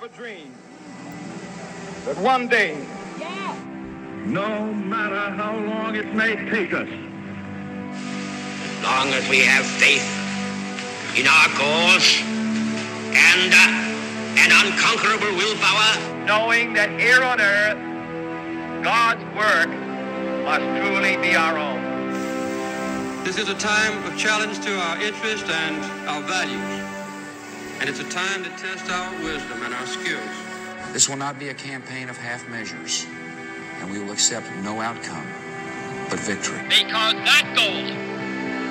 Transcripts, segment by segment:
have a dream that one day, no matter how long it may take us, As long as we have faith in our cause and uh, an unconquerable willpower, knowing that here on earth, God's work must truly be our own. This is a time of challenge to our interest and our values. And it's a time to test our wisdom and our skills. This will not be a campaign of half measures, and we will accept no outcome but victory. because that goal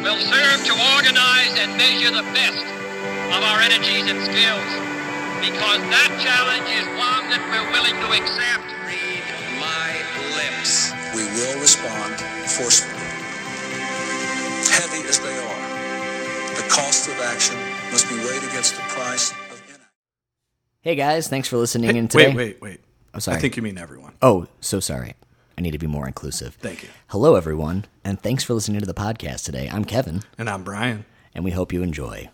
will serve to organize and measure the best of our energies and skills. Because that challenge is one that we're willing to accept. read my lips. we will respond forcefully. Heavy as they are, the cost of action must be weighed against the price of inaction. Hey guys, thanks for listening in today. Wait, wait, wait. I'm sorry. I think you mean everyone. Oh, so sorry. I need to be more inclusive. Thank you. Hello, everyone, and thanks for listening to the podcast today. I'm Kevin, And I'm Brian. and we hope you enjoy.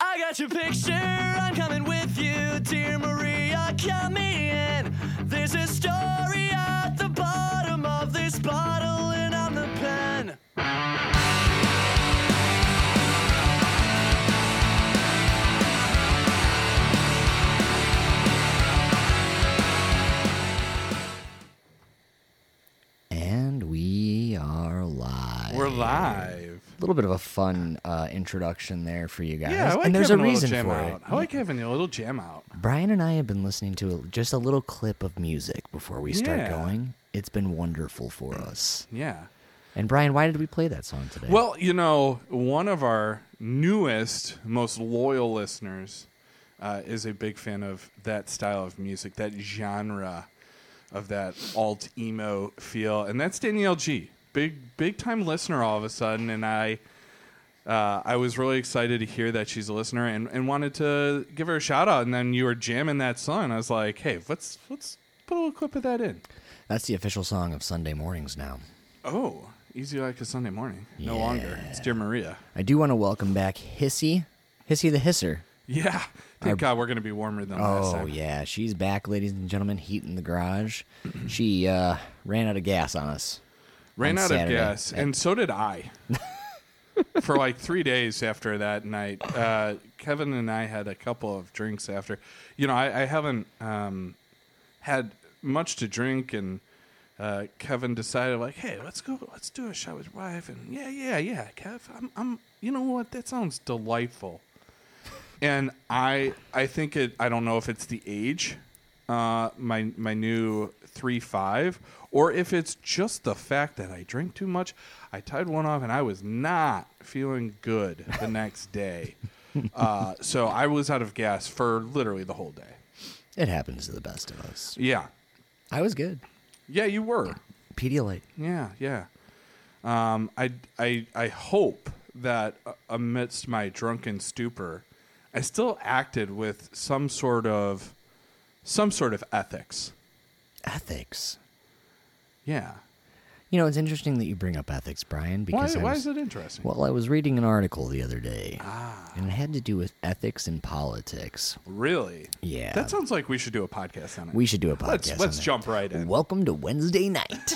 I got your picture, I'm coming with you, dear Maria, come in. There's a story at the bottom of this bottle, We're live. A little bit of a fun uh, introduction there for you guys. Yeah, I like and there's having a a, reason little jam for out. it. I like having a little jam out. Brian and I have been listening to a, just a little clip of music before we start Yeah. going. It's been wonderful for us. Yeah. And Brian, why did we play that song today? Well, you know, one of our newest, most loyal listeners uh, is a big fan of that style of music, that genre of that alt emo feel, and that's Danielle G. Big, big time listener all of a sudden, and I. Uh, I was really excited to hear that she's a listener and, and wanted to give her a shout out. And then you were jamming that song. I was like, hey, let's let's put a little clip of that in. That's the official song of Sunday mornings now. Oh, easy like a Sunday morning. No longer. It's Dear Maria. I do want to welcome back Hissy, Hissy the Hisser. Yeah. Thank Our- God we're going to be warmer than last Oh yeah, she's back, ladies and gentlemen. Heat in the garage. she uh, ran out of gas on us. Ran out Saturday. of gas, and so did I. For like three days after that night, uh, Kevin and I had a couple of drinks after. You know, I, I haven't um, had much to drink, and uh, Kevin decided, like, "Hey, let's go, let's do a shot with your wife." And yeah, yeah, yeah, Kev, I'm, I'm, you know what? That sounds delightful. And I, I think it. I don't know if it's the age, uh, my my new three five, or if it's just the fact that I drink too much. I tied one off, and I was not feeling good the next day. Uh, so I was out of gas for literally the whole day. It happens to the best of us. Yeah, I was good. yeah, you were. Pedialyte. Yeah, yeah. Um, I, I, I hope that uh, amidst my drunken stupor, I still acted with some sort of, some sort of ethics. Ethics. Yeah. You know, it's interesting that you bring up ethics, Brian, Why, because I why was, is it interesting? well, I was reading an article the other day, Ah. and it had to do with ethics in politics. really? Yeah. That sounds like we should do a podcast on it. We should do a podcast. Let's let's jump right in. Welcome to Wednesday night.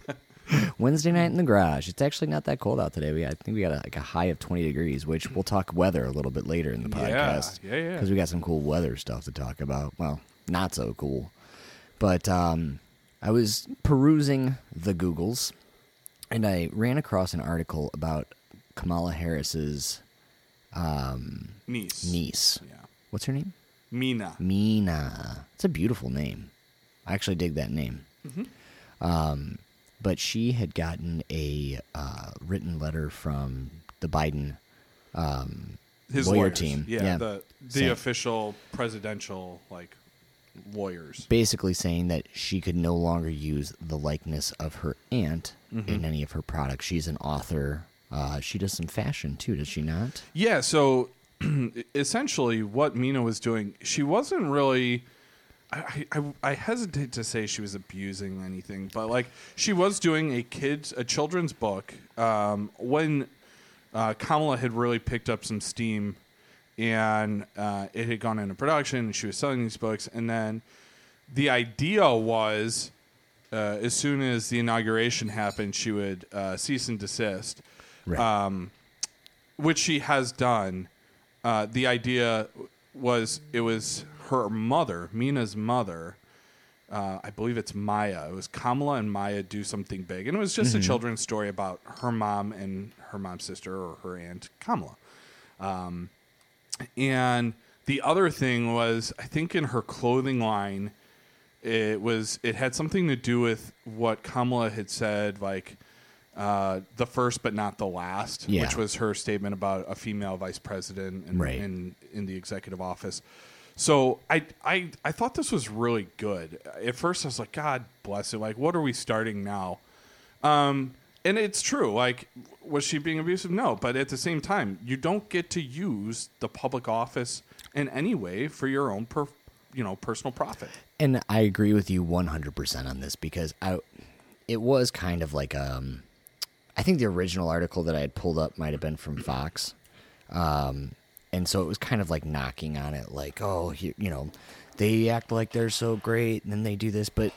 Wednesday night in the garage. It's actually not that cold out today. We I think we got a, like a high of 20 degrees, which we'll talk weather a little bit later in the Yeah, podcast. yeah, yeah. Because we got some cool weather stuff to talk about. Well, not so cool. But um, I was perusing the Googles, and I ran across an article about Kamala Harris's Niece. niece. Yeah. What's her name? Meena. Meena. It's a beautiful name. I actually dig that name. Hmm. Um, but she had gotten a uh, written letter from the Biden His lawyer lawyers. team. Yeah. Yeah. The the Same. official presidential like lawyers. basically saying that she could no longer use the likeness of her aunt in any of her products. She's an author. Uh, she does some fashion too, does she not? Yeah, so essentially what Meena was doing, she wasn't really I, I, I hesitate to say she was abusing anything, but like she was doing a kids a children's book um, when uh, Kamala had really picked up some steam and uh, it had gone into production, and she was selling these books, and then the idea was. Uh, as soon as the inauguration happened, she would uh, cease and desist, Right. um, which she has done. Uh, the idea was it was her mother, Meena's mother. Uh, I believe it's Maya. It was Kamala and Maya do something big, and it was just a children's story about her mom and her mom's sister or her aunt Kamala. Um, and the other thing was, I think in her clothing line, it was it had something to do with what Kamala had said, like uh, the first but not the last, Yeah. which was her statement about a female vice president and, Right. in in the executive office. So I I I thought this was really good. At first, I was like, God bless it. Like, what are we starting now? Um, and it's true. Like, was she being abusive? No. But at the same time, you don't get to use the public office in any way for your own, per, you know, personal profit. And I agree with you 100% on this because I it was kind of like um I think the original article that I had pulled up might have been from Fox. Um and so it was kind of like knocking on it like, "Oh, you, you know, they act like they're so great and then they do this, but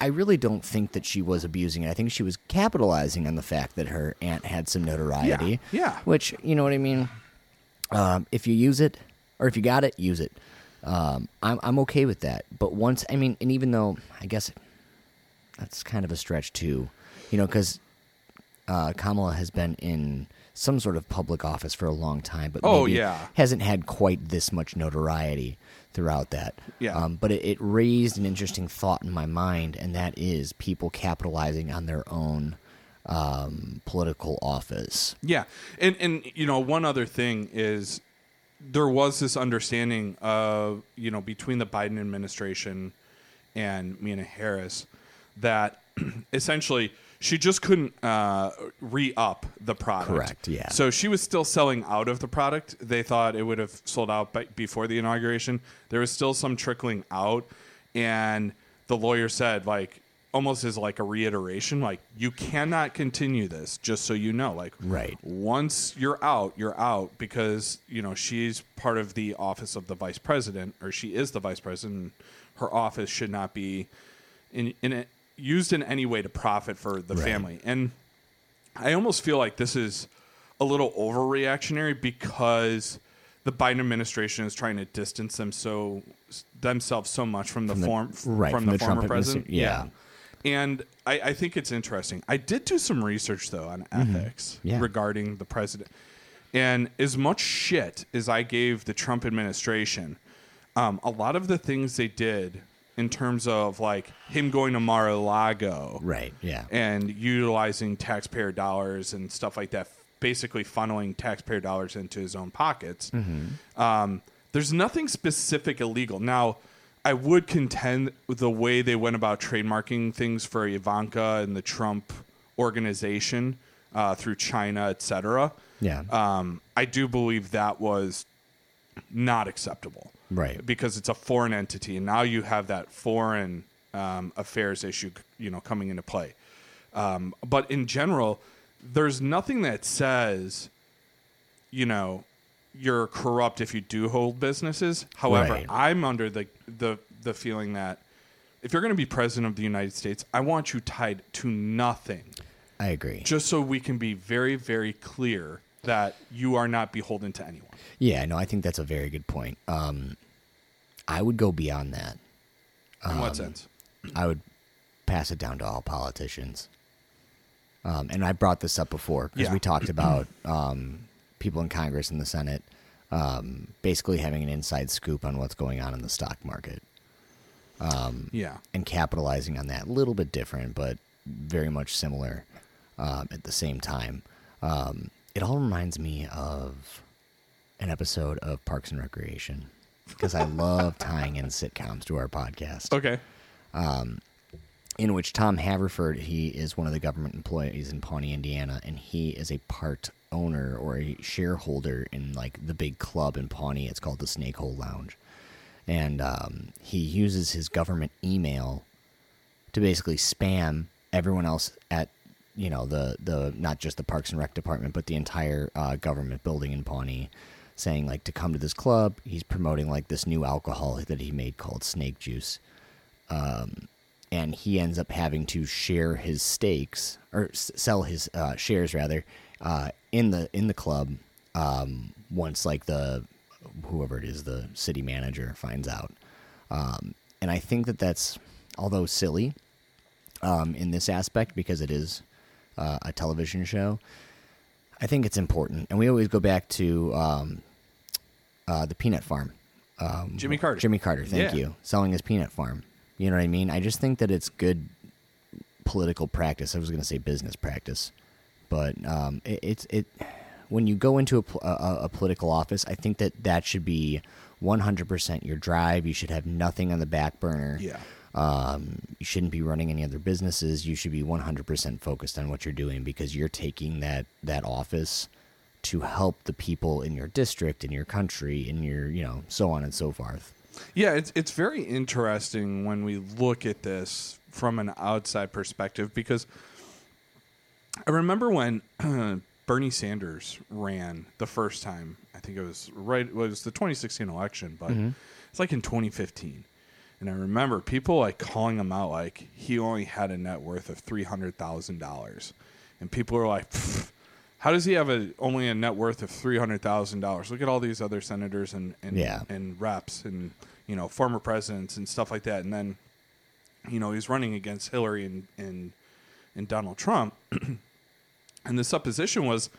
I- really don't think that she was abusing it. I think she was capitalizing on the fact that her aunt had some notoriety. yeah. Which, you know what I mean? Um, if you use it, or if you got it, use it. Um, I'm I'm okay with that. But once, I mean, and even though I guess that's kind of a stretch too, you know, because uh, Kamala has been in some sort of public office for a long time, but Oh, maybe yeah. hasn't had quite this much notoriety throughout that. Yeah. Um, but it, it raised an interesting thought in my mind, and that is people capitalizing on their own um, political office. Yeah, and and you know one other thing is there was this understanding of you know between the Biden administration and Meena Harris that essentially she just couldn't uh, re up the product. Correct, yeah. So she was still selling out of the product. They thought it would have sold out by, before the inauguration. There was still some trickling out, and the lawyer said like almost as like a reiteration like you cannot continue this just so you know like Right. once you're out you're out because you know she's part of the office of the vice president or she is the vice president her office should not be in in it used in any way to profit for the Right. family and i almost feel like this is a little overreactionary because the Biden administration is trying to distance them so themselves so much from the From the- form right, from, from the, the former Trump president. administra- yeah. And I, I think it's interesting. I did do some research though on ethics Mm-hmm. Yeah. regarding the president. And as much shit as I gave the Trump administration, um, a lot of the things they did in terms of like him going to Mar-a-Lago, Right, yeah. and utilizing taxpayer dollars and stuff like that, basically funneling taxpayer dollars into his own pockets. Um, there's nothing specific illegal. Now, I would contend the way they went about trademarking things for Ivanka and the Trump organization uh, through China, et cetera. Yeah. Um, I do believe that was not acceptable. Right. Because it's a foreign entity, and now you have that foreign um, affairs issue, you know, coming into play. Um, but in general, there's nothing that says, you know, you're corrupt if you do hold businesses. However, Right. I'm under the the the feeling that if you're going to be president of the United States, I want you tied to nothing I agree. just so we can be very, very clear that you are not beholden to anyone. Yeah, no, I think that's a very good point. Um, I would go beyond that. In Um, what sense? I would pass it down to all politicians. Um, and I brought this up before because Yeah. we talked about um, people in Congress and the Senate um, basically having an inside scoop on what's going on in the stock market Yeah. and capitalizing on that. A little bit different, but very much similar um, at the same time. Um, it all reminds me of an episode of Parks and Recreation because I love tying in sitcoms to our podcast. Okay. in which Tom Haverford, he is one of the government employees in Pawnee, Indiana, and he is a part owner or a shareholder in like the big club in Pawnee. It's called the Snakehole Lounge, and um, he uses his government email to basically spam everyone else at you know the the not just the Parks and Rec department, but the entire uh, government building in Pawnee. saying like to come to this club. He's promoting like this new alcohol that he made called Snake Juice, um, and he ends up having to share his stakes or s- sell his uh, shares rather uh, in the in the club um, once like the whoever it is the city manager finds out. Um, and I think that that's although silly um, in this aspect because it is uh, a television show. I think it's important, and we always go back to um, uh, the peanut farm. Um, Jimmy Carter. Jimmy Carter, thank Yeah. you. Selling his peanut farm. You know what I mean? I just think that it's good political practice. I was going to say business practice, but um, it, it's it. When you go into a, a, a political office, I think that that should be 100% your drive. You should have nothing on the back burner. Yeah. Um, you shouldn't be running any other businesses. You should be 100% focused on what you're doing because you're taking that that office to help the people in your district, in your country, in your you know so on and so forth. Yeah, it's it's very interesting when we look at this from an outside perspective because I remember when Bernie Sanders ran the first time. I think it was right it was the 2016 election, but it's like in 2015. And I remember people like calling him out like he only had a net worth of three hundred thousand dollars, and people were like, "How does he have a only a net worth of three hundred thousand dollars? Look at all these other senators and and, Yeah. and reps and you know former presidents and stuff like that." And then, you know, he's running against Hillary and and, and Donald Trump, and the supposition was,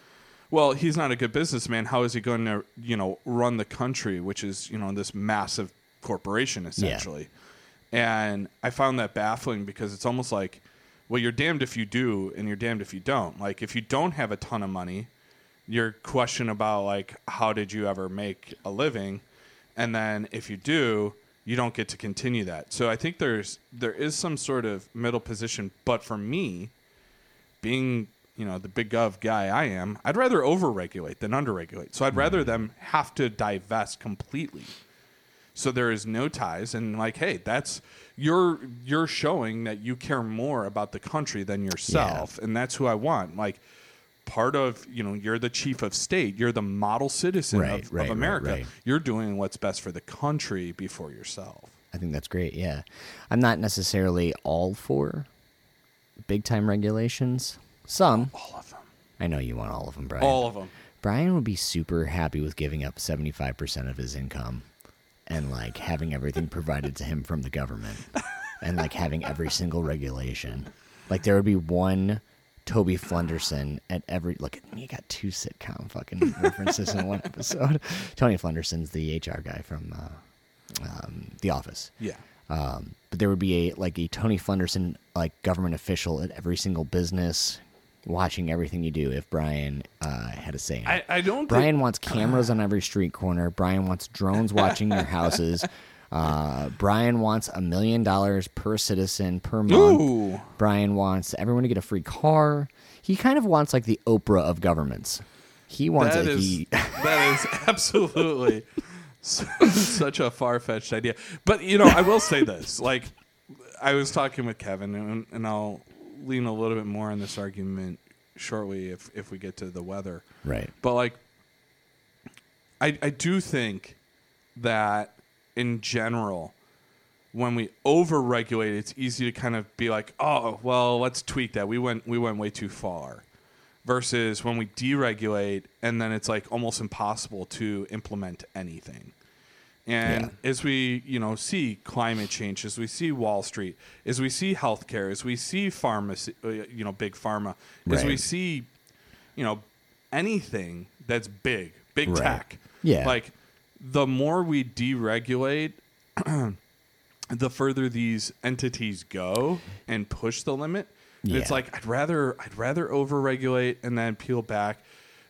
well, he's not a good businessman. How is he going to, you know, run the country, which is, you know, this massive corporation essentially? And I found that baffling because it's almost like, well, you're damned if you do and you're damned if you don't. Like, if you don't have a ton of money, your question about like how did you ever make a living, and then if you do, you don't get to continue that. So I think there's there is some sort of middle position, but for me, being you know the big gov guy I am, I'd rather overregulate than underregulate. So I'd rather mm. them have to divest completely. So there is no ties, and like, hey, that's you're you're showing that you care more about the country than yourself, and that's who I want. Like, part of you know, you're the chief of state, you're the model citizen Right, of, right, of America. right. You're doing what's best for the country before yourself. I think that's great. Yeah, I'm not necessarily all for big time regulations. Some, All of them, I know you want all of them, Brian. all of them. Brian would be super happy with giving up 75% of his income and like having everything provided to him from the government and like having every single regulation. Like there would be one Toby Flunderson at every look at me, you got two sitcom fucking references in one episode. Tony Flunderson's the HR guy from uh, um, The Office. Yeah. Um, but there would be a like a Tony Flunderson like government official at every single business, watching everything you do. If Brian uh, had a say, in it. I, I don't. Brian think, wants cameras on every street corner. Brian wants drones watching your houses. Uh, Brian wants a million dollars per citizen per month. Ooh. Brian wants everyone to get a free car. He kind of wants like the Oprah of governments. He wants That a is he. that is absolutely such a far fetched idea. But you know, I will say this: like, I was talking with Kevin, and, and I'll lean a little bit more on this argument shortly if if we get to the weather. right. But like, I I do think that in general, when we overregulate, it's easy to kind of be like, oh, well, let's tweak that. We went we went way too far. Versus when we deregulate, and then it's like almost impossible to implement anything. And Yeah. as we, you know, see climate change, as we see Wall Street, as we see healthcare, as we see pharmacy, uh, you know, big pharma, as we see, you know, anything that's big, big Right. tech. Yeah. Like the more we deregulate, the further these entities go and push the limit. And It's like I'd rather I'd rather overregulate and then peel back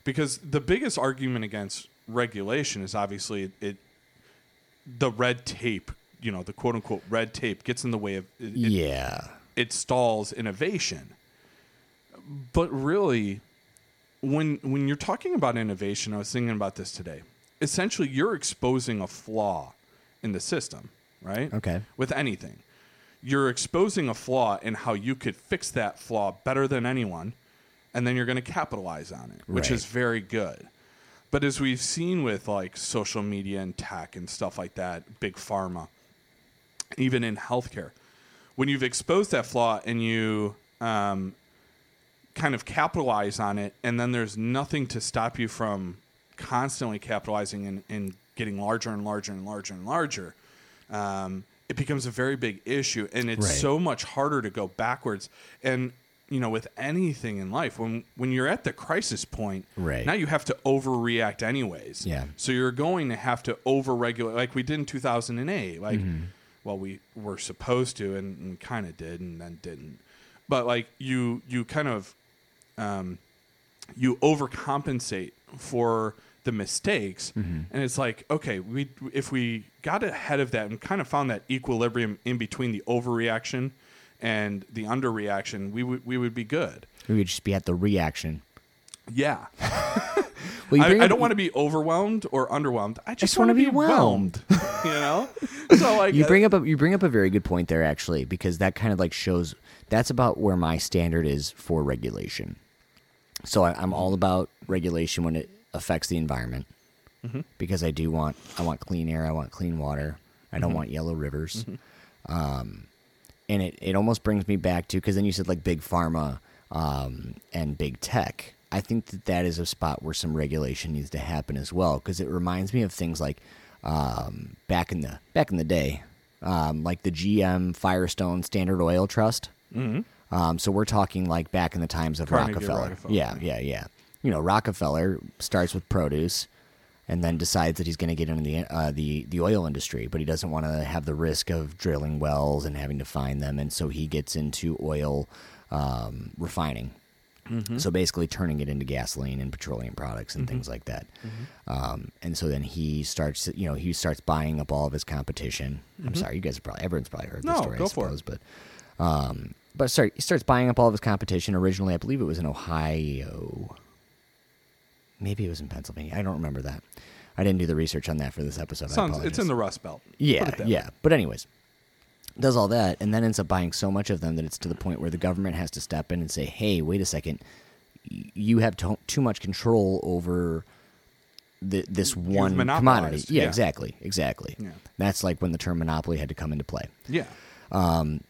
because the biggest argument against regulation is obviously it the red tape, you know, the quote unquote red tape gets in the way of it, it- Yeah. it stalls innovation. But really, when when you're talking about innovation, I was thinking about this today. Essentially, you're exposing a flaw in the system, right? Okay. With anything, you're exposing a flaw in how you could fix that flaw better than anyone, and then you're going to capitalize on it, which Right. is very good. But as we've seen with like social media and tech and stuff like that, big pharma, even in healthcare, when you've exposed that flaw and you um, kind of capitalize on it, and then there's nothing to stop you from constantly capitalizing and, and getting larger and larger and larger and larger, um, it becomes a very big issue, and it's Right. so much harder to go backwards. And you know, with anything in life, when when you're at the crisis point, Right. now you have to overreact anyways. Yeah. So you're going to have to overregulate, like we did in 2008. Like, well, we were supposed to, and, and kind of did, and then didn't. But like you, you kind of, um, you overcompensate for the mistakes, and it's like, okay, we if we got ahead of that and kind of found that equilibrium in between the overreaction and the underreaction, we would we would be good. We would just be at the reaction. Yeah. Well, I, I don't want to be overwhelmed or underwhelmed. I just, want to be be whelmed. you know, so like you bring up a you bring up a very good point there actually because that kind of like shows that's about where my standard is for regulation. So I, I'm all about regulation when it affects the environment Mm-hmm. because I do want I want clean air, I want clean water, I Mm-hmm. don't want yellow rivers. Um, and it, it almost brings me back to because then you said like big pharma um, and big tech. I think that that is a spot where some regulation needs to happen as well because it reminds me of things like um, back in the back in the day, um, like the GM Firestone Standard Oil Trust. Mm-hmm. Um, so we're talking like back in the times of Carnegie Rockefeller. Rockefeller, Yeah, yeah, yeah. You know, Rockefeller starts with produce and then decides that he's going to get into the uh, the the oil industry, but he doesn't want to have the risk of drilling wells and having to find them, and so he gets into oil um, refining. So basically, turning it into gasoline and petroleum products and things like that. Um, and so then he starts, you know, he starts buying up all of his competition. I'm sorry, you guys have probably everyone's probably heard this No, story, go I for it. but um, but sorry, he starts buying up all of his competition. Originally, I believe it was in Ohio. Maybe it was in Pennsylvania. I don't remember that. I didn't do the research on that for this episode. I sounds, it's in the Rust Belt. Yeah, yeah. way. But anyways, does all that and then ends up buying so much of them that it's to the point where the government has to step in and say, "Hey, wait a second, you have to- too much control over the, this one commodity." Yeah, yeah. exactly, exactly. Yeah. That's like when the term monopoly had to come into play Yeah. Um,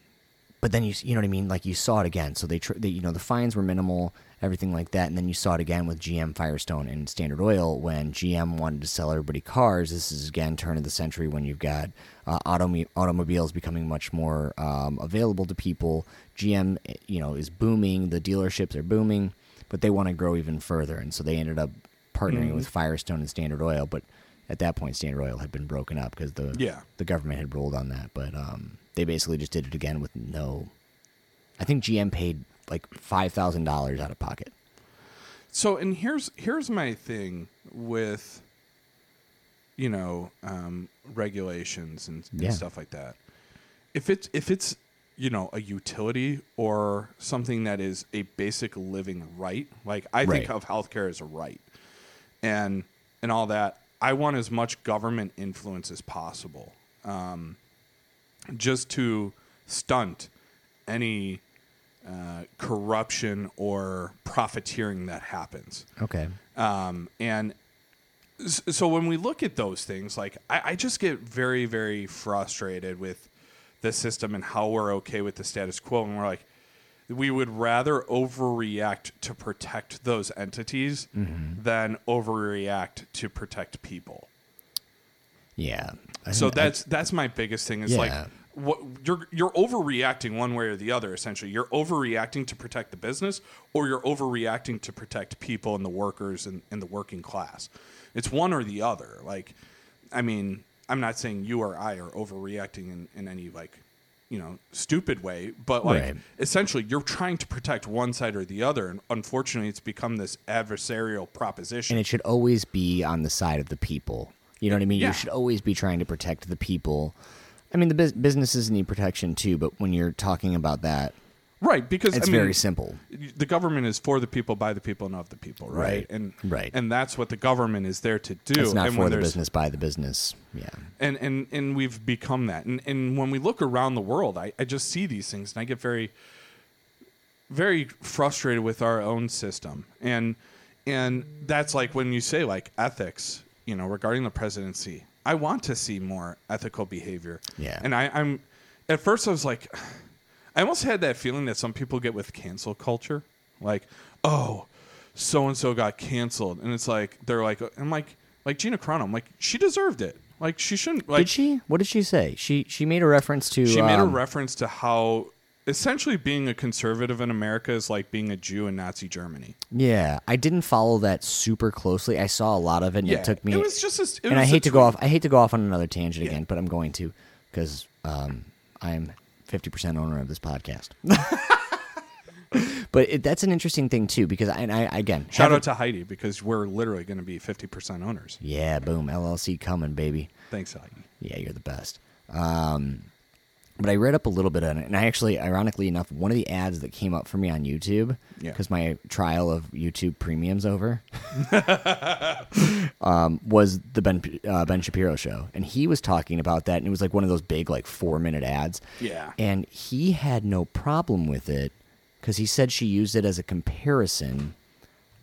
but then you you know what I mean? Like you saw it again. So they, tr- they you know the fines were minimal everything like that and then you saw it again with GM Firestone and Standard Oil when GM wanted to sell everybody cars. This is again turn of the century when you've got uh, automo- automobiles becoming much more um, available to people. GM eh, you know is booming. The dealerships are booming but they want to grow even further. And so they ended up partnering with Firestone and Standard Oil but at that point Standard Oil had been broken up because the Yeah. the government had ruled on that, but um, they basically just did it again with no. I think GM paid like five thousand dollars out of pocket. So, and here's here's my thing with, you know, um, regulations and, and Yeah. stuff like that. If it's if it's you know a utility or something that is a basic living right, like I think Right. of healthcare as a right, and and all that. I want as much government influence as possible, um, just to stunt any uh, corruption or profiteering that happens. Okay. Um, and s- so when we look at those things, like I, I just get very, very frustrated with the system and how we're okay with the status quo. And we're like, we would rather overreact to protect those entities than overreact to protect people. Yeah. I So think I- that's that's my biggest thing. Is like Yeah. What you're you're overreacting one way or the other. Essentially, you're overreacting to protect the business, or you're overreacting to protect people and the workers and, and the working class. It's one or the other. Like, I mean, I'm not saying you or I are overreacting in, in any like you know stupid way, but like Right. essentially you're trying to protect one side or the other, and unfortunately, it's become this adversarial proposition. and it should always be on the side of the people. You know what I mean? Yeah. You should always be trying to protect the people. I mean, the bus- businesses need protection too, but when you're talking about that, right because it's I mean, very simple. the government is for the people, by the people, and of the people, right? Right, And right. and that's what the government is there to do. It's not and for the business by the business. Yeah. and and and we've become that. And and when we look around the world, I, I just see these things, and I get very very frustrated with our own system. And and that's like when you say like ethics, you know, regarding the presidency. I want to see more ethical behavior. Yeah. And I, I'm at first I was like, I almost had that feeling that some people get with cancel culture, like, oh, so and so got canceled, and it's like they're like, I'm like, like Gina Carano, I'm like, she deserved it. Like she shouldn't. Like did she? What did she say? She she made a reference to. she made a um, reference to how essentially being a conservative in America is like being a Jew in Nazi Germany. Yeah, I didn't follow that super closely. I saw a lot of it, and Yeah, it took me. it was just a it and I hate to go off. I hate to go off on another tangent again, but I'm going to because um, I'm 50 percent owner of this podcast. but it, that's an interesting thing too, because I, I again Shout out to Heidi because we're literally going to be 50% owners. yeah, boom, LLC coming, baby. Thanks, Heidi. Yeah, you're the best. Um, but I read up a little bit on it, and I actually, ironically enough, one of the ads that came up for me on YouTube, Yeah. because my trial of YouTube Premium's over, um, was the Ben uh, Ben Shapiro show, and he was talking about that, and it was like one of those big, like four minute ads. Yeah. and he had no problem with it because he said she used it as a comparison.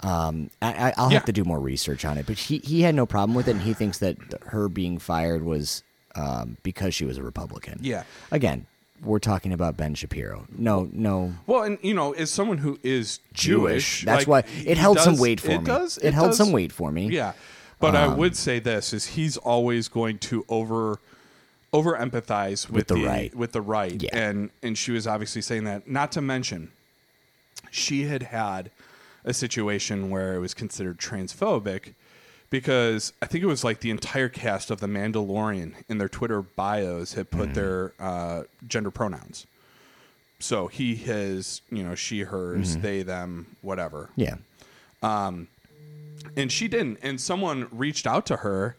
Um, I, I, I'll Yeah. have to do more research on it, but he he had no problem with it, and he thinks that her being fired was um, because she was a Republican. Yeah. Again, we're talking about Ben Shapiro. No, no. Well, and you know, as someone who is Jewish, That's like, why it held some weight for it me. Does, It held does- some weight for me. Yeah, but I Um, would say this: is he's always going to over over empathize with, With the right. with the right, Yeah. and and she was obviously saying that. Not to mention, she had had a situation where it was considered transphobic because I think it was like the entire cast of The Mandalorian in their Twitter bios had put Mm-hmm. their uh, gender pronouns. So he, his, you know, she, hers, Mhm. they, them, whatever. Yeah. Um, and she didn't. And someone reached out to her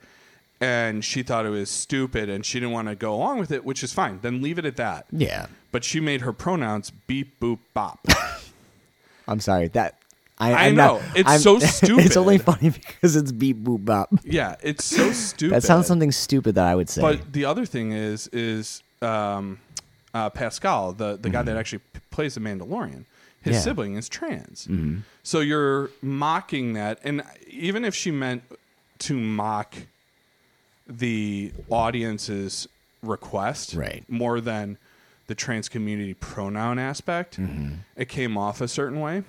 and she thought it was stupid and she didn't want to go along with it, which is fine. Then leave it at that. Yeah. But she made her pronouns beep, boop, bop. I'm sorry that. I, I I'm know. Not, It's I'm- so stupid. it's only funny because it's beep boop bop. yeah, it's so stupid. That sounds something stupid that I would say. But the other thing is, is um, uh, Pascal, the, the guy that actually p- plays the Mandalorian, his Yeah. sibling is trans. Mhm. So you're mocking that, and even if she meant to mock the audience's request, Right. more than the trans community pronoun aspect, it came off a certain way.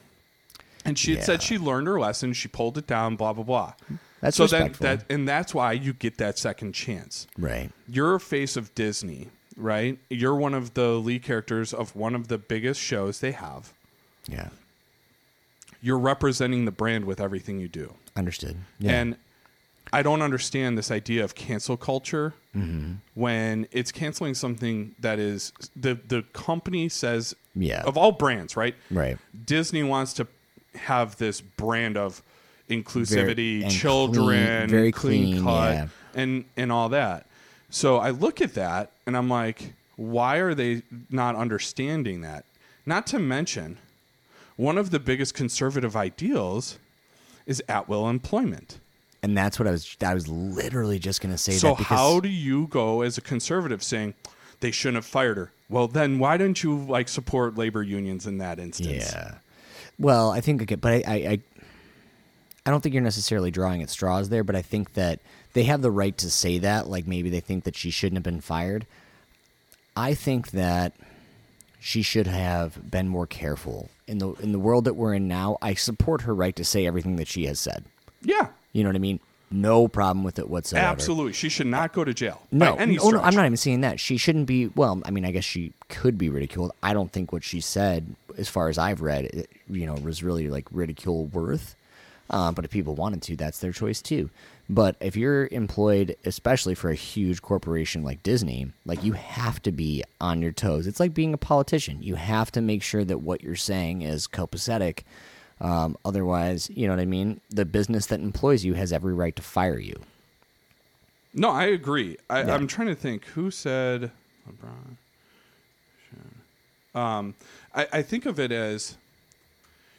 And she had said she learned her lesson. She pulled it down. Blah blah blah. That's so respectful. then that and that's why you get that second chance. Right. You're a face of Disney, right? You're one of the lead characters of one of the biggest shows they have. Yeah. You're representing the brand with everything you do. Understood. Yeah. And I don't understand this idea of cancel culture Mhm. when it's canceling something that is the the company says Yeah. of all brands, right? Right. Disney wants to have this brand of inclusivity, and children, clean- very clean, clean, cut, yeah. and and all that. So I look at that and I'm like, why are they not understanding that? Not to mention, one of the biggest conservative ideals is at will employment. and that's what I was. I was literally just gonna say So that because how do you go as a conservative saying they shouldn't have fired her? Well, then why don't you like support labor unions in that instance? Yeah. Well, I think, again, but I, I, I, I don't think you're necessarily drawing at straws there. But I think that they have the right to say that. Like maybe they think that she shouldn't have been fired. I think that she should have been more careful in the in the world that we're in now. I support her right to say everything that she has said. Yeah. You know what I mean? No problem with it whatsoever. Absolutely. She should not go to jail. No, any no. I'm not even saying that. She shouldn't be. Well, I mean, I guess she could be ridiculed. I don't think what she said, as far as I've read, it, you know, was really like ridicule worth. Uh, but if people wanted to, that's their choice too. But if you're employed, especially for a huge corporation like Disney, like you have to be on your toes. It's like being a politician. You have to make sure that what you're saying is copacetic. Um, otherwise, you know what I mean. The business that employs you has every right to fire you. No, I agree. I, Yeah. I'm trying to think who said LeBron. Um, I, I think of it as,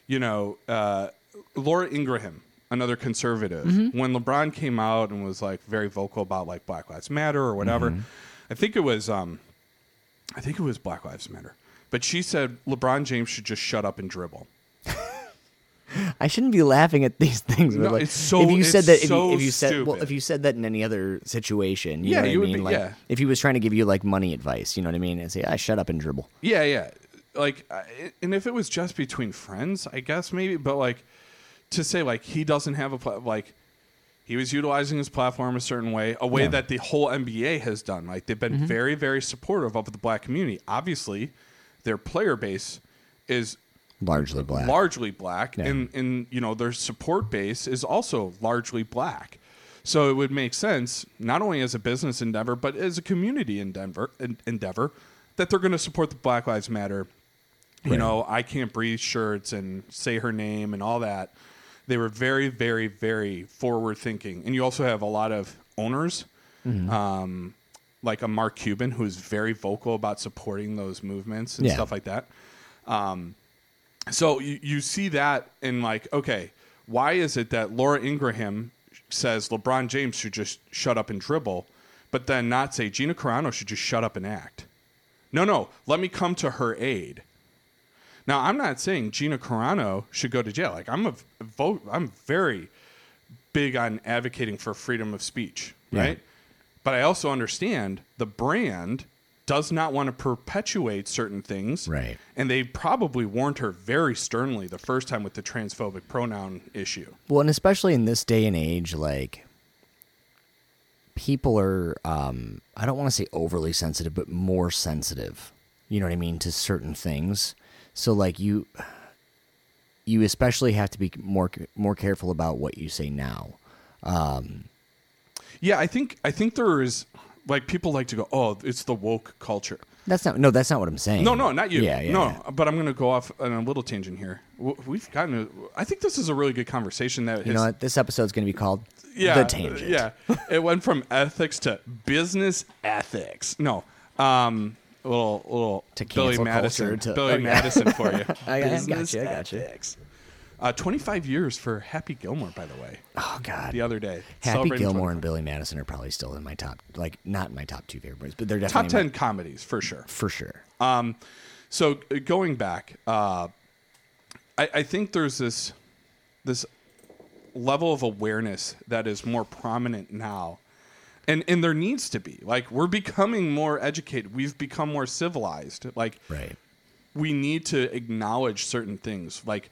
you know, uh, Laura Ingraham, another conservative. Mhm. When LeBron came out and was like very vocal about like Black Lives Matter or whatever, Mhm. I think it was, um, I think it was Black Lives Matter. But she said LeBron James should just shut up and dribble. I shouldn't be laughing at these things. No, like, it's so- if you said that, if, so you, if you said, well, if you said that in any other situation, you Yeah, know what you I would mean? be- like, yeah. if he was trying to give you like money advice, you know what I mean, and say, "I shut up and dribble." Yeah, yeah. Like, I- and if it was just between friends, I guess maybe. But like, to say like he doesn't have a pla- like, he was utilizing his platform a certain way, a way Yeah. that the whole NBA has done. Like, they've been mm-hmm. very, very supportive of the black community. Obviously, their player base is Largely black. largely black, Yeah. and and you know their support base is also largely black. So it would make sense not only as a business endeavor but as a community endeavor en- endeavor that they're going to support the Black Lives Matter. You Right. know, I can't breathe shirts and say her name and all that. They were very, very, very forward thinking, and you also have a lot of owners, Mm-hmm. um, like a Mark Cuban, who's very vocal about supporting those movements and Yeah. stuff like that. Um, so you, you see that in like, okay, why is it that Laura Ingraham says LeBron James should just shut up and dribble, but then not say Gina Carano should just shut up and act? No, no, let me come to her aid. Now, I'm not saying Gina Carano should go to jail. Like, I'm a vote. I'm very big on advocating for freedom of speech, Yeah. right? But I also understand the brand does not want to perpetuate certain things, Right. And they probably warned her very sternly the first time with the transphobic pronoun issue. Well, and especially in this day and age, like people are um I don't want to say overly sensitive, but more sensitive. You know what I mean to certain things. So like you you especially have to be more more careful about what you say now. Yeah, I think I think there is like people like to go, oh, it's the woke culture. That's not no, that's not what I'm saying. No, no, not you. Yeah, yeah. no, yeah. but I'm going to go off on a little tangent here. We've gotten. A, I think this is a really good conversation. That You is- know what? This episode's going to be called yeah, The Tangent. Yeah, it went from ethics to business ethics. No, um, a little, little To Billy Madison, culture, to- Billy okay. Madison for you. I- I got you, I got you. ethics. Uh, 25 years for Happy Gilmore, by the way. Oh god. The other day, Happy Celebrating Gilmore 25 and Billy Madison are probably still in my top like not in my top 2 favorites, but they're top definitely in 10 comedies for sure. for sure. Um, so uh, going back, uh, I, I think there's this this level of awareness that is more prominent now, and and there needs to be. Like we're becoming more educated. We've become more civilized. Like Right. we need to acknowledge certain things. Like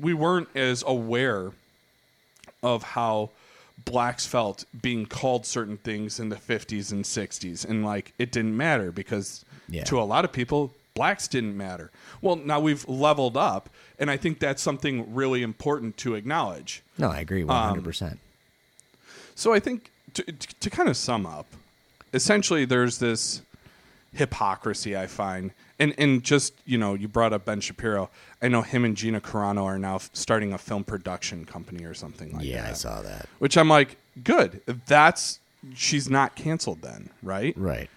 we weren't as aware of how blacks felt being called certain things in the 50s and 60s and like it didn't matter because Yeah. to a lot of people blacks didn't matter well now we've leveled up and i think that's something really important to acknowledge No, I agree um, 100%. so I think to, to kind of sum up, essentially there's this hypocrisy I find, and and just you know you brought up Ben Shapiro. I know him and Gina Carano are now f- starting a film production company or something like yeah, that. Yeah, I saw that. Which I'm like, good. That's she's not canceled then, right? Right.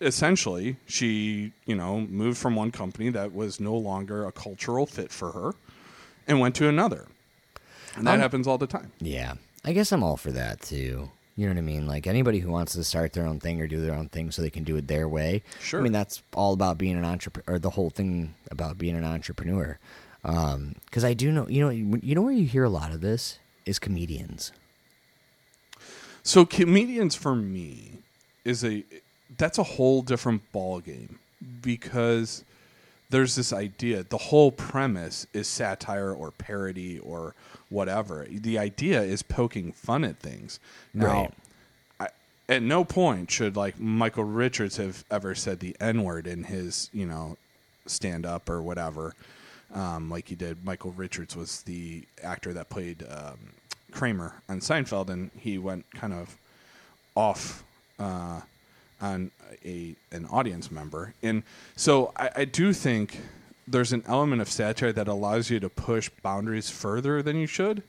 Essentially, she you know moved from one company that was no longer a cultural fit for her, and went to another. And that Um, happens all the time. Yeah. I guess I'm all for that too. You know what I mean? Like anybody who wants to start their own thing or do their own thing so they can do it their way. Sure. I mean, that's all about being an entrepreneur, or the whole thing about being an entrepreneur. Um, because I do know, you know, you know where you hear a lot of this is comedians. So comedians for me is a that's a whole different ball game because there's this idea the whole premise is satire or parody or whatever. The idea is poking fun at things. Now Right. I, at no point should like Michael Richards have ever said the N word in his, you know, stand up or whatever. Um, like he did. Michael Richards was the actor that played um, Kramer on Seinfeld, and he went kind of off uh, on a an audience member. And so I, I do think there's an element of satire that allows you to push boundaries further than you should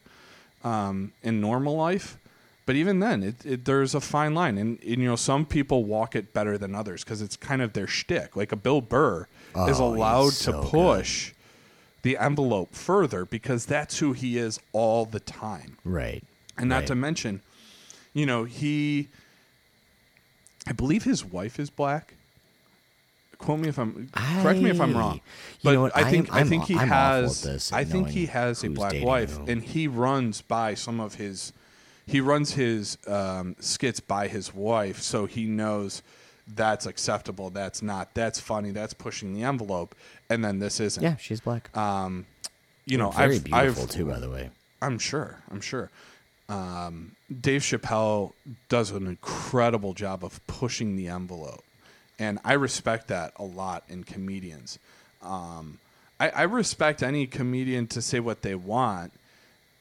um, in normal life. But even then, it, it, there's a fine line, and, and you know some people walk it better than others because it's kind of their shtick. Like a Bill Burr is Oh, he's allowed so to good. push the envelope further because that's who he is all the time. Right. And not Right. to mention, you know, he, I believe his wife is black. Quote me if I'm correct me if I'm wrong. You But know? I think I'm- I think he I'm has I think he has a black wife, who. and he runs by some of his he runs his um, skits by his wife, so he knows that's acceptable, that's not, that's funny, that's pushing the envelope, and then this isn't. Yeah, she's black. Um, you know, very I've, beautiful I've, too, by the way. I'm sure. I'm sure. Um, Dave Chappelle does an incredible job of pushing the envelope, and I respect that a lot in comedians. Um, I, I respect any comedian to say what they want,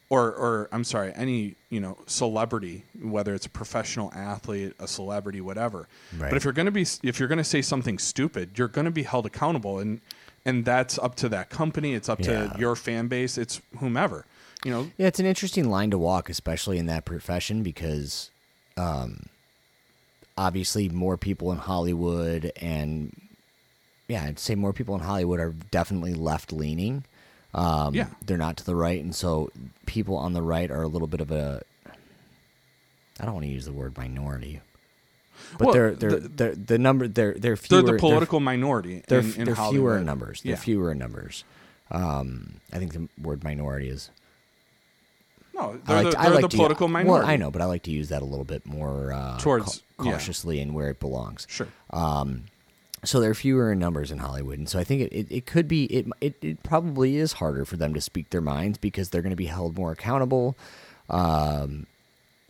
or, or I'm sorry, any you know celebrity, whether it's a professional athlete, a celebrity, whatever. Right. But if you're going to be, if you're going to say something stupid, you're going to be held accountable, and and that's up to that company. It's up Yeah. to your fan base. It's whomever. You know, Yeah, it's an interesting line to walk, especially in that profession, because um, obviously more people in Hollywood and yeah, I'd say more people in Hollywood are definitely left leaning. Um, Yeah. they're not to the right, and so people on the right are a little bit of a. I don't want to use the word minority, but Well, they're they're the- they're the number they're they're fewer. they're the political minority. They're, in, in they're fewer in numbers. They're Yeah. fewer in numbers. Um, I think the word minority is No, I they're like the, they're like the political well, minority. I know, but I like to use that a little bit more uh, Towards- yeah. cautiously and where it belongs. Sure. Um, so there are fewer in numbers in Hollywood, and so I think it, it, it could be it, it it probably is harder for them to speak their minds because they're going to be held more accountable. Um,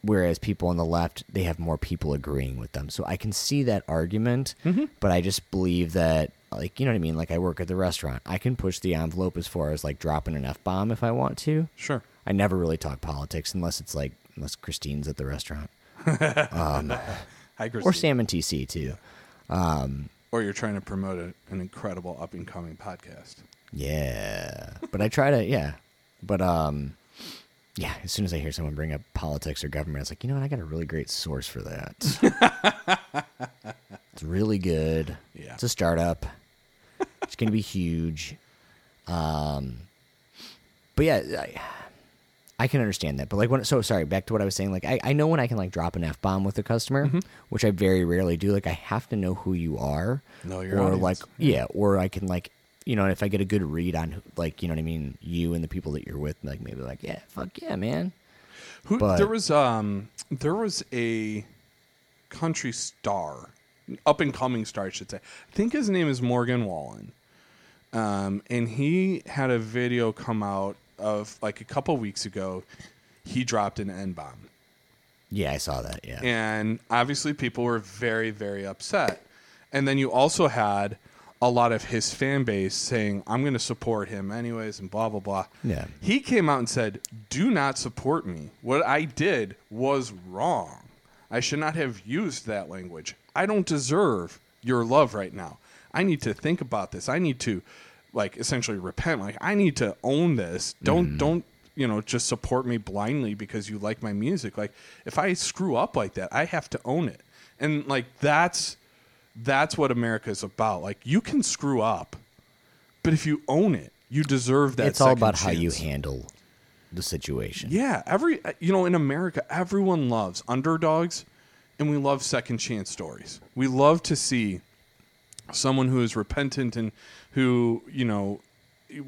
whereas people on the left, they have more people agreeing with them. So I can see that argument, Mm-hmm. but I just believe that, like, you know what I mean? Like, I work at the restaurant. I can push the envelope as far as, like, dropping an F bomb if I want to. Sure. I never really talk politics unless it's, like, unless Christine's at the restaurant. um, Hi, or Sam and TC, too. Um, Or you're trying to promote a, an incredible up and coming podcast. Yeah, but I try to. Yeah, but um, yeah. As soon as I hear someone bring up politics or government, it's like you know what? I got a really great source for that. it's really good. Yeah. it's a startup. It's gonna be huge. Um, but yeah, I, I can understand that. But like when so sorry, back to what I was saying. Like I, I know when I can like drop an f bomb with a customer, Mm-hmm. which I very rarely do. Like I have to know who you are, Know your or audience. like yeah, or I can like you know if I get a good read on like you know what I mean, you and the people that you're with, like maybe like yeah, fuck yeah, man. Who But- there was um there was a country star, up and coming star, I should say. I think his name is Morgan Wallen. Um, and he had a video come out of like a couple weeks ago. He dropped an N bomb. Yeah, I saw that. Yeah, and obviously people were very very upset and then you also had a lot of his fan base saying i'm going to support him anyways and blah blah blah Yeah. he came out and said do not support me what i did was wrong i should not have used that language i don't deserve your love right now i need to think about this i need to like essentially repent like i need to own this. Don't mm-hmm. don't you know just support me blindly because you like my music. Like if i screw up like that i have to own it. And like that's that's what america is about. Like you can screw up but if you own it you deserve that it's all about how you handle the situation. Yeah, every you know in America, everyone loves underdogs, and we love second chance stories. We love to see someone who is repentant and who you know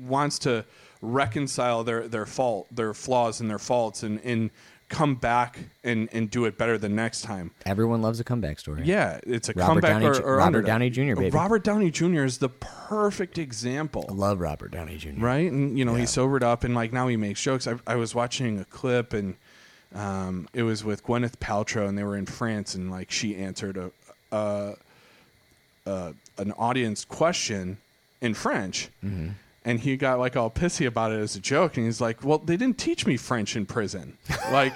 wants to reconcile their their fault, their flaws, and their faults, and and come back and and do it better the next time. Everyone loves a comeback story. Yeah, it's a Robert comeback Downey or, or Robert underdog. Downey Jr., baby. Robert Downey Jr. is the perfect example I love Robert Downey Jr. right? And you know, Yeah. he sobered up, and like now he makes jokes. I, I was watching a clip, and um, it was with Gwyneth Paltrow, and they were in France, and like she answered a, a, a an audience question in French. Mm-hmm. And he got like all pissy about it as a joke, and he's like, "Well, they didn't teach me French in prison. like,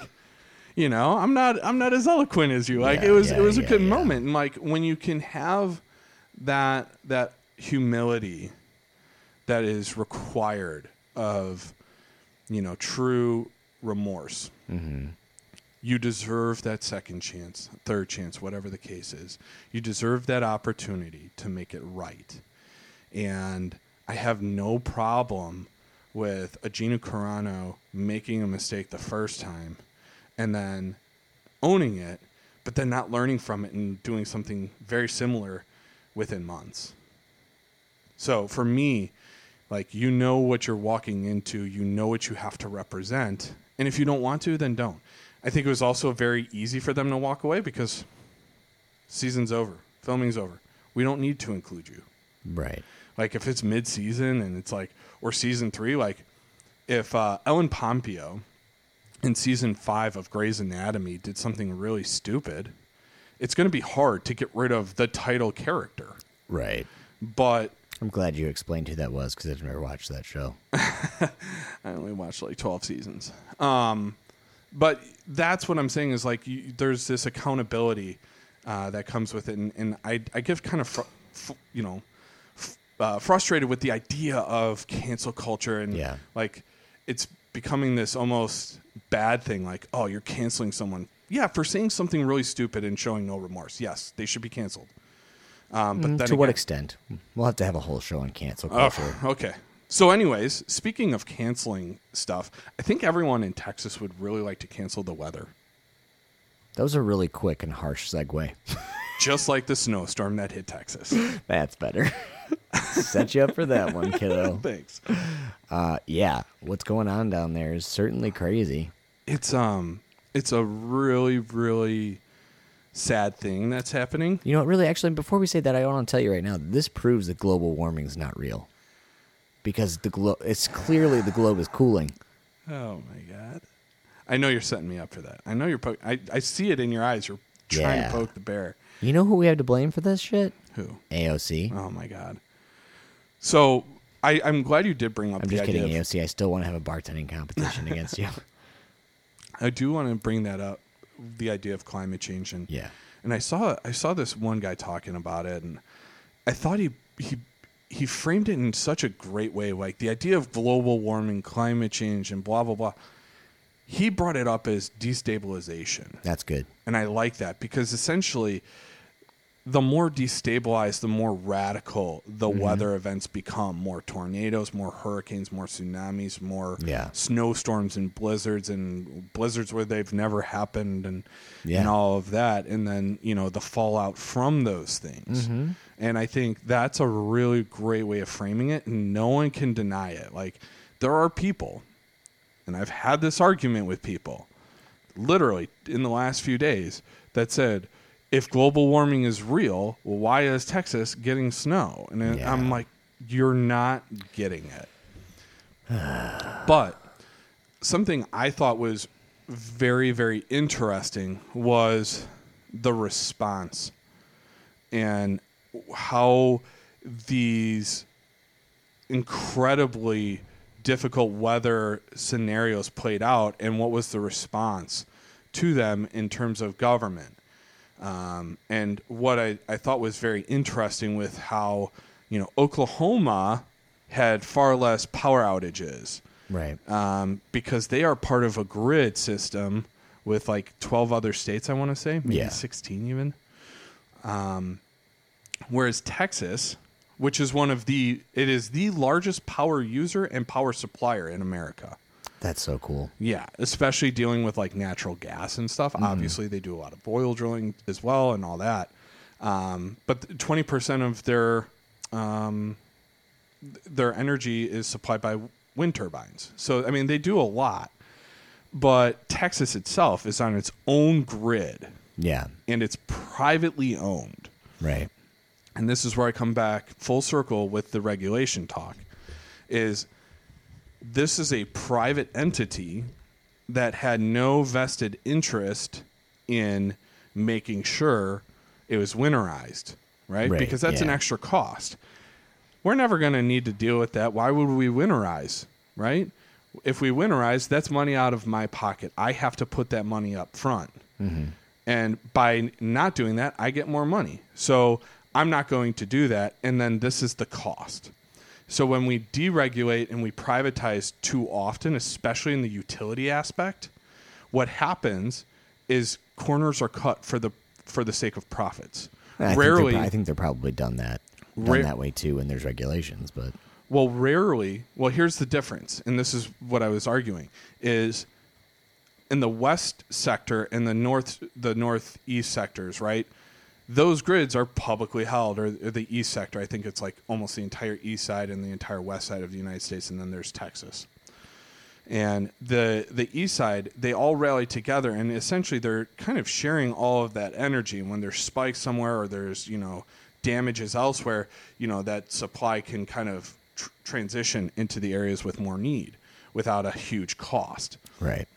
you know, I'm not I'm not as eloquent as you. Like, Yeah, it was yeah, it was a yeah, good moment, and like when you can have that that humility that is required of you know true remorse you deserve that second chance third chance whatever the case is. You deserve that opportunity to make it right. And i have no problem with a Gina Carano making a mistake the first time and then owning it but then not learning from it and doing something very similar within months. So for me, like you know what you're walking into, you know what you have to represent, and if you don't want to, then don't. I think it was also very easy for them to walk away because season's over, filming's over. We don't need to include you. Right. Like if it's mid-season and it's like or season three, like if uh, Ellen Pompeo in season five of Grey's Anatomy did something really stupid, it's going to be hard to get rid of the title character. Right. But I'm glad you explained who that was because I've never watched that show. I only watched like 12 seasons. Um, but that's what I'm saying is like you, there's this accountability uh, that comes with it, and, and I I get kind of fr- f- you know f- uh, frustrated with the idea of cancel culture and Yeah. like it's becoming this almost bad thing. Like oh, you're canceling someone. Yeah, for saying something really stupid and showing no remorse. Yes, they should be canceled. Um, but Mm, then to what extent? We'll have to have a whole show on cancel Oh, culture. okay. So, anyways, speaking of canceling stuff, I think everyone in Texas would really like to cancel the weather, That was a really quick and harsh segue. just like the snowstorm that hit Texas. That's better. Set you up for that one, kiddo. Thanks. Uh, yeah, what's going on down there is certainly crazy. It's um, it's a really, really sad thing that's happening. You know, what, really, actually, before we say that, I want to tell you right now, this proves that global warming is not real. Because the glo- it's clearly the globe is cooling. Oh my god! I know you're setting me up for that. I know you're. Po- I I see it in your eyes. You're trying Yeah. to poke the bear. You know who we have to blame for this shit? Who? AOC. Oh my god! So I I'm glad you did bring up I'm the just idea. kidding, of- AOC. I still want to have a bartending competition against you. I do want to bring that up, the idea of climate change, and Yeah. and I saw I saw this one guy talking about it, and I thought he he he framed it in such a great way, like the idea of global warming, climate change, and blah blah blah. He brought it up as destabilization, That's good. and I like that because essentially, the more destabilized, the more radical the Mm-hmm. weather events become. More tornadoes, more hurricanes, more tsunamis, more Yeah. snowstorms and blizzards and blizzards where they've never happened and Yeah. and all of that and then you know the fallout from those things and i think that's a really great way of framing it and no one can deny it like there are people and i've had this argument with people literally in the last few days that said if global warming is real well why is texas getting snow and then Yeah. i'm like you're not getting it but something I thought was very, very interesting was the response and how these incredibly difficult weather scenarios played out and what was the response to them in terms of government. Um, and what I, I thought was very interesting with how, you know, Oklahoma had far less power outages Right. um, because they are part of a grid system with like 12 other states, I want to say, maybe Yeah. 16 even. Um, whereas Texas, which is one of the, it is the largest power user and power supplier in America. That's so cool. Yeah, especially dealing with like natural gas and stuff. Obviously, they do a lot of oil drilling as well and all that. Um, but twenty percent of their um, their energy is supplied by wind turbines. So I mean, they do a lot. But Texas itself is on its own grid Yeah. and it's privately owned Right. and this is where I come back full circle with the regulation talk, is this is a private entity that had no vested interest in making sure it was winterized, right? Right, because that's an extra cost. We're never going to need to deal with that. Why would we winterize, right? If we winterize, that's money out of my pocket. I have to put that money up front. Mm-hmm. And by not doing that, I get more money. So I'm not going to do that. And then this is the cost. So when we deregulate and we privatize too often, especially in the utility aspect, what happens is corners are cut for the for the sake of profits. I Rarely, they're, I think they're probably done that done Ra- that way too, and there's regulations. But Well, rarely. Well, here's the difference, and this is what I was arguing: is in the west sector and the north, the northeast sectors, right? Those grids are publicly held, or, or the east sector. I think it's like almost the entire east side and the entire west side of the United States, and then there's Texas. And the the east side, they all rally together, and essentially they're kind of sharing all of that energy. And when there's spikes somewhere, or there's you know damages elsewhere, you know that supply can kind of tr- transition into the areas with more need without a huge cost Right.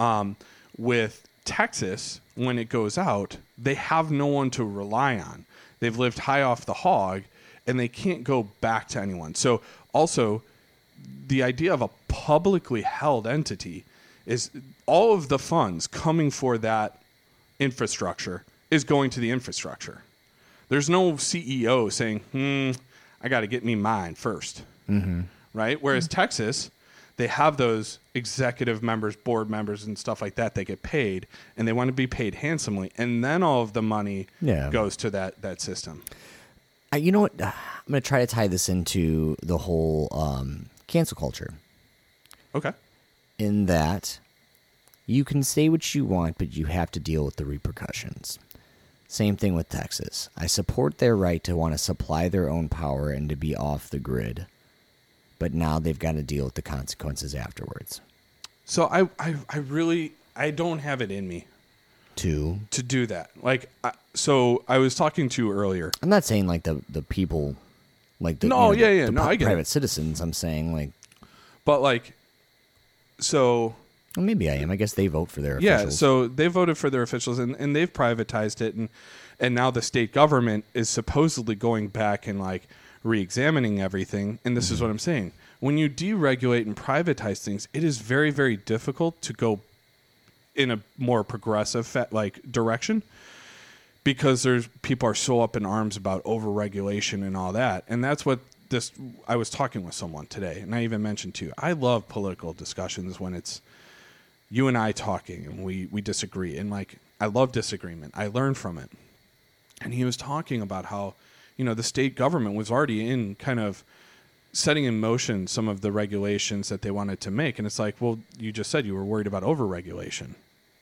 um, with Texas, when it goes out, they have no one to rely on. They've lived high off the hog and they can't go back to anyone. So, also, the idea of a publicly held entity is all of the funds coming for that infrastructure is going to the infrastructure. There's no CEO saying, hmm, I got to get me mine 1st Mm-hmm. right? Whereas Texas, they have those executive members, board members, and stuff like that. They get paid, and they want to be paid handsomely, and then all of the money Yeah. goes to that that system. I, you know what? I'm going to try to tie this into the whole um, cancel culture. Okay. In that you can say what you want, but you have to deal with the repercussions. Same thing with Texas. I support their right to want to supply their own power and to be off the grid, but now they've got to deal with the consequences afterwards. So I, I, I really, I don't have it in me To to do that. Like, I, so I was talking to you earlier. I'm not saying like the the people, like the No, you know, yeah, the- yeah, the no, pri- I get it. private citizens. I'm saying like, But like, so well, maybe I am. I guess they vote for their yeah, officials. so they voted for their officials and, and they've privatized it and and now the state government is supposedly going back and like re-examining everything and this is mm-hmm. what I'm saying. When you deregulate and privatize things, it is very very difficult to go in a more progressive fa- like direction because there's people are so up in arms about overregulation and all that. And that's what this i was talking with someone today and i even mentioned to you i love political discussions when it's you and i talking and we we disagree. And like i love disagreement. I learn from it. And he was talking about how you know the state government was already in kind of setting in motion some of the regulations that they wanted to make. And it's like well you just said you were worried about overregulation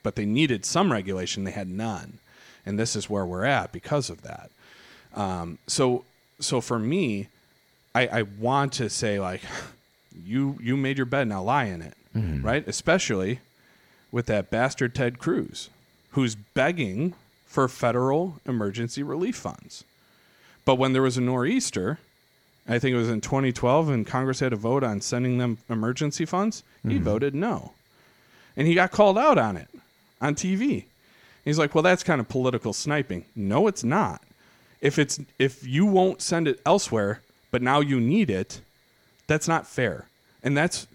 but they needed some regulation. They had none. And this is where we're at because of that. Um, so so for me I, I want to say like you you made your bed now lie in it right? Especially with that bastard ted cruz who's begging for federal emergency relief funds but when there was a nor'easter I think it was in 2012, and Congress had a vote on sending them emergency funds. He hmm. voted no, and he got called out on it on TV. He's like, "Well, that's kind of political sniping." No, it's not. If it's if you won't send it elsewhere, but now you need it, that's not fair. And that's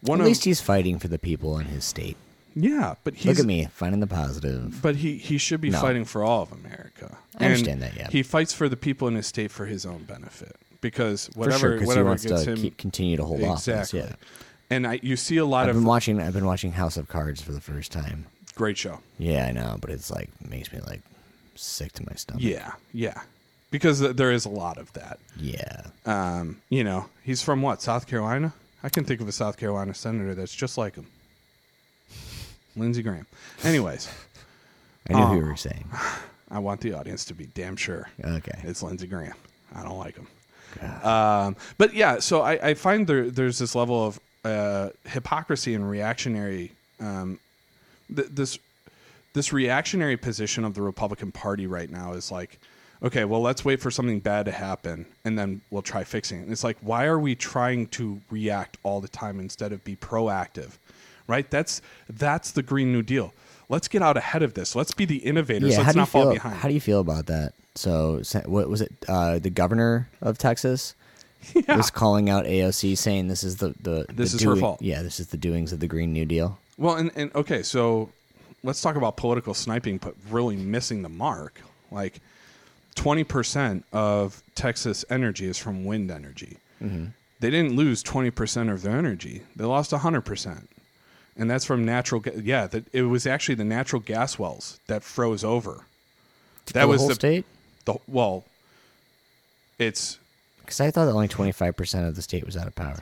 one At of least he's fighting for the people in his state. Yeah. But he's Look at me finding the positive. but he, he should be No. fighting for all of America. I understand that, yeah. He fights for the people in his state for his own benefit because For whatever sure, 'cause he whatever wants gets to him keep- continue to hold office, exactly. yeah. And I, you see a lot I've of been watching. I've been watching House of Cards for the first time. great show. Yeah, I know, but it's like makes me like sick to my stomach. Yeah, yeah, because th- there is a lot of that. Yeah. Um, you know, he's from what South Carolina. I can think of a South Carolina senator that's just like him, Lindsey Graham. Anyways, I knew who Oh. you were saying. I want the audience to be damn sure. Okay. It's Lindsey Graham. I don't like him. Um, but yeah, so I, I find there there's this level of uh, hypocrisy and reactionary um, th- this this reactionary position of the Republican Party right now is like, okay, well, let's wait for something bad to happen and then we'll try fixing it. And it's like, why are we trying to react all the time instead of be proactive? Right? That's that's the Green New Deal. Let's get out ahead of this. Let's be the innovators. Yeah. Let's not fall feel? behind. How do you feel about that? So, what was it? Uh, the governor of Texas Yeah. was calling out AOC, saying this is the the This the is her fault. Yeah, this is the doings of the Green New Deal. Well, and, and okay, so let's talk about political sniping, but really missing the mark. Like, 20% of Texas energy is from wind energy. They didn't lose 20% of their energy, they lost 100%. And that's from natural gas. Yeah, that, it was actually the natural gas wells that froze over. That For was the whole the state. The, well, it's Because I thought that only twenty five percent of the state was out of power.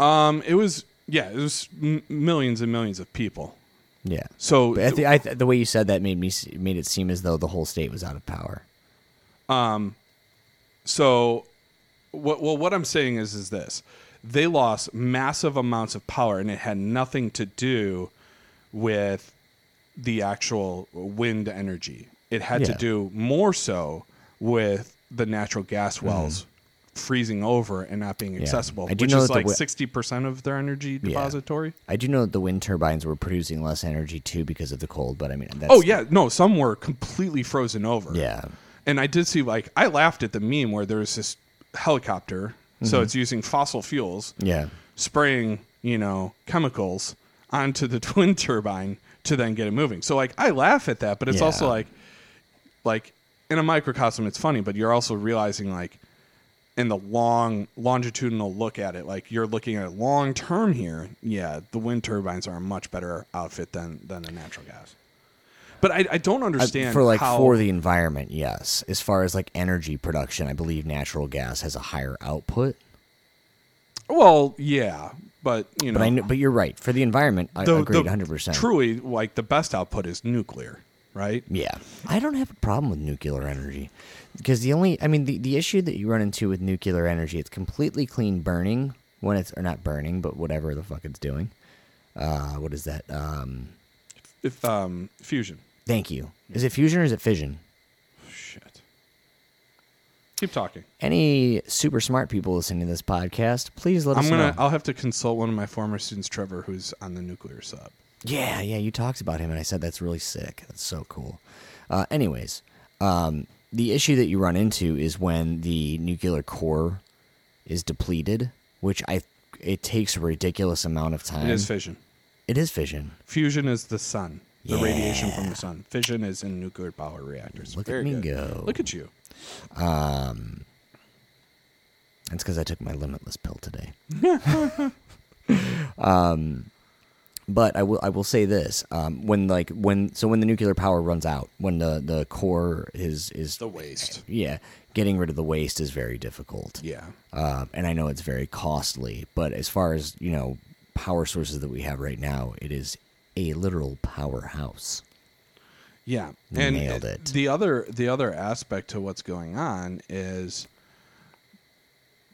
Um, it was yeah, it was m- millions and millions of people, Yeah. So But I thi- I th- the way you said that made me made it seem as though the whole state was out of power. Um, So, what well, what I'm saying is is this: they lost massive amounts of power, and it had nothing to do with the actual wind energy. It had to do more so with the natural gas wells freezing over and not being accessible, Mm-hmm. I do which know is like wi- sixty percent of their energy depository. I do know that the wind turbines were producing less energy too because of the cold, but I mean, that's, Oh yeah, no, some were completely frozen over. yeah, And I did see like I laughed at the meme where there was this helicopter, so mm-hmm. it's using fossil fuels, yeah, spraying you know chemicals onto the wind turbine to then get it moving. So like I laugh at that, but it's Yeah. also like like in a microcosm it's funny, but you're also realizing like in the long longitudinal look at it, like you're looking at long term here, yeah, the wind turbines are a much better outfit than than the natural gas. But I, I don't I- understand for like how, for the environment. Yes, as far as like energy production, I believe natural gas has a higher output. well, yeah, but you know, But know, but you're right for the environment. I the- agreed the 100. percent Truly, like the best output is nuclear, right? Yeah, I don't have a problem with nuclear energy because the only, I mean, the, the issue that you run into with nuclear energy, it's completely clean burning when it's or not burning, but whatever the fuck it's doing. Uh, what is that? Um, If um, fusion. Thank you. Is it fusion or is it fission? Shit. Keep talking. Any super smart people listening to this podcast, please let I'm us gonna. know. I'll have to consult one of my former students, Trevor, who's on the nuclear sub. Yeah, yeah, you talked about him, and I said that's really sick. That's so cool. Uh, anyways, um, the issue that you run into is when the nuclear core is depleted, which I it takes a ridiculous amount of time. It is fission. It is fission. Fusion is the sun, the radiation from the sun. Fission is in nuclear power reactors. Look at me good. go. Look at you. Um, that's because I took my limitless pill today. um, but I will I will say this: um, when like when so when the nuclear power runs out, when the the core is is The waste. yeah, getting rid of the waste is very difficult. Yeah. Um, and I know it's very costly, but as far as you know, power sources that we have right now, it is a literal powerhouse. Yeah, and nailed it. the other the other aspect to what's going on is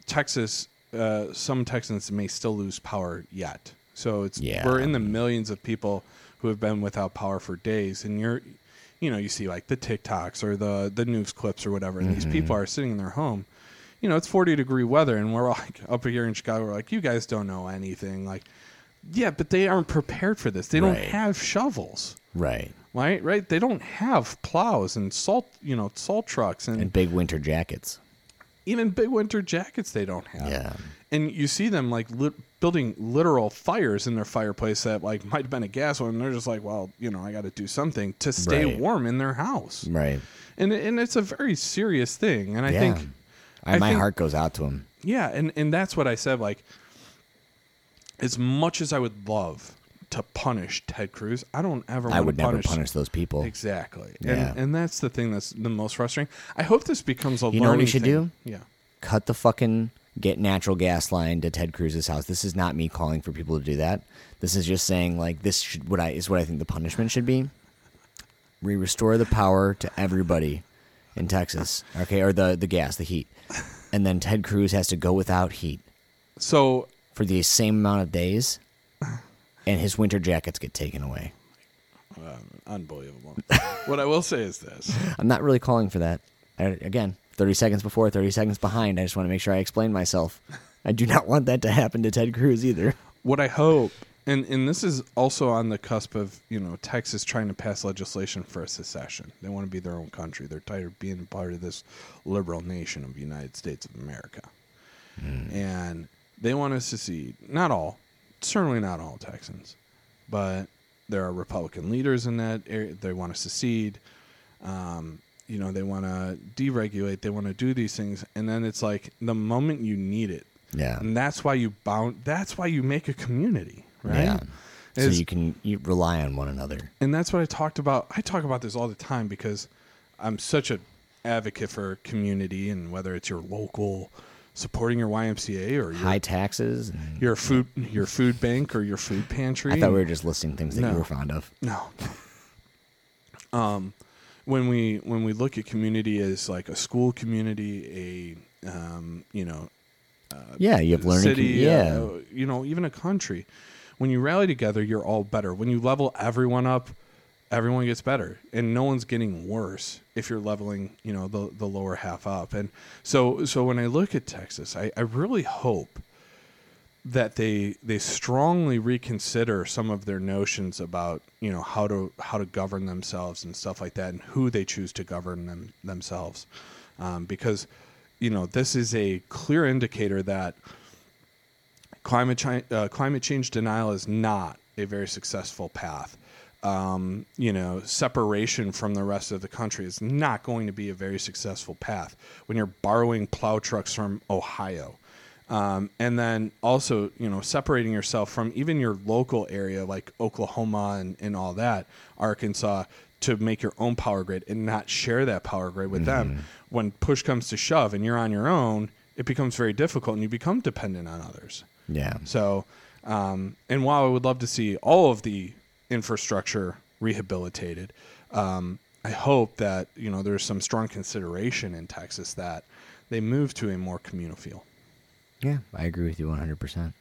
Texas. Uh, some Texans may still lose power yet, so it's Yeah. we're in the millions of people who have been without power for days, and you're, you know, you see like the TikToks or the the news clips or whatever, and Mm-hmm. these people are sitting in their home. You know, it's forty degree weather, and we're like up here in Chicago. We're like, you guys don't know anything. Like, yeah, but they aren't prepared for this. They don't Right. have shovels Right. right? Right? They don't have plows and salt, you know, salt trucks and, And big winter jackets. even big winter jackets. They don't have. Yeah. And you see them like lit building literal fires in their fireplace that like might have been a gas one. And they're just like, well, you know, I got to do something to stay Right. warm in their house. Right. And and it's a very serious thing. And I yeah. think, I, I my think- heart goes out to him. yeah, and and that's what I said. Like, as much as I would love to punish Ted Cruz, I don't ever. I would never punish punish those people. Exactly. Yeah. And and that's the thing that's the most frustrating. I hope this becomes a You know what we should thing. do? Yeah. Cut the fucking get natural gas line to Ted Cruz's house. This is not me calling for people to do that. This is just saying like this should what I is what I think the punishment should be. We restore the power to everybody in Texas. Okay, or the the gas, the heat. And then Ted Cruz has to go without heat So for the same amount of days and his winter jackets get taken away. unbelievable. what I will say is this. I'm not really calling for that. I, again, 30 seconds before, 30 seconds behind. I just want to make sure I explain myself. I do not want that to happen to Ted Cruz either. What I hope and and this is also on the cusp of, you know, Texas trying to pass legislation for a secession. They want to be their own country. They're tired of being part of this liberal nation of the United States of America. Hmm. And they want to secede. Not all, certainly not all Texans, but there are Republican leaders in that area. They want to secede. Um, you know, they want to deregulate. They want to do these things, and then it's like the moment you need it, Yeah. and that's why you bound. That's why you make a community, right? Yeah. So Is- you can you rely on one another. and that's what I talked about. I talk about this all the time because I'm such a advocate for community and whether it's your local supporting your YMCA or your, High taxes. And, your food your food bank or your food pantry. I thought we were just listing things that No. you were fond of. No. Um, when we when we look at community as like a school community, a um, you know, Yeah, you have learning. city, yeah. uh, you know, even a country. When you rally together, you're all better. When you level everyone up, everyone gets better, and no one's getting worse if you're leveling, you know, the the lower half up. And so, so when I look at Texas, I, I really hope that they they strongly reconsider some of their notions about you know how to how to govern themselves and stuff like that and who they choose to govern them themselves um, because you know this is a clear indicator that climate chi- uh, climate change denial is not a very successful path um, you know separation from the rest of the country is not going to be a very successful path when you're borrowing plow trucks from Ohio. Um, and then also you know separating yourself from even your local area like Oklahoma and, and all that Arkansas to make your own power grid and not share that power grid with them. When push comes to shove and you're on your own it becomes very difficult and you become dependent on others. Yeah. so um, and while I would love to see all of the infrastructure rehabilitated um, I hope that you know there's some strong consideration in Texas that they move to a more communal feel Yeah, I agree with you 100%.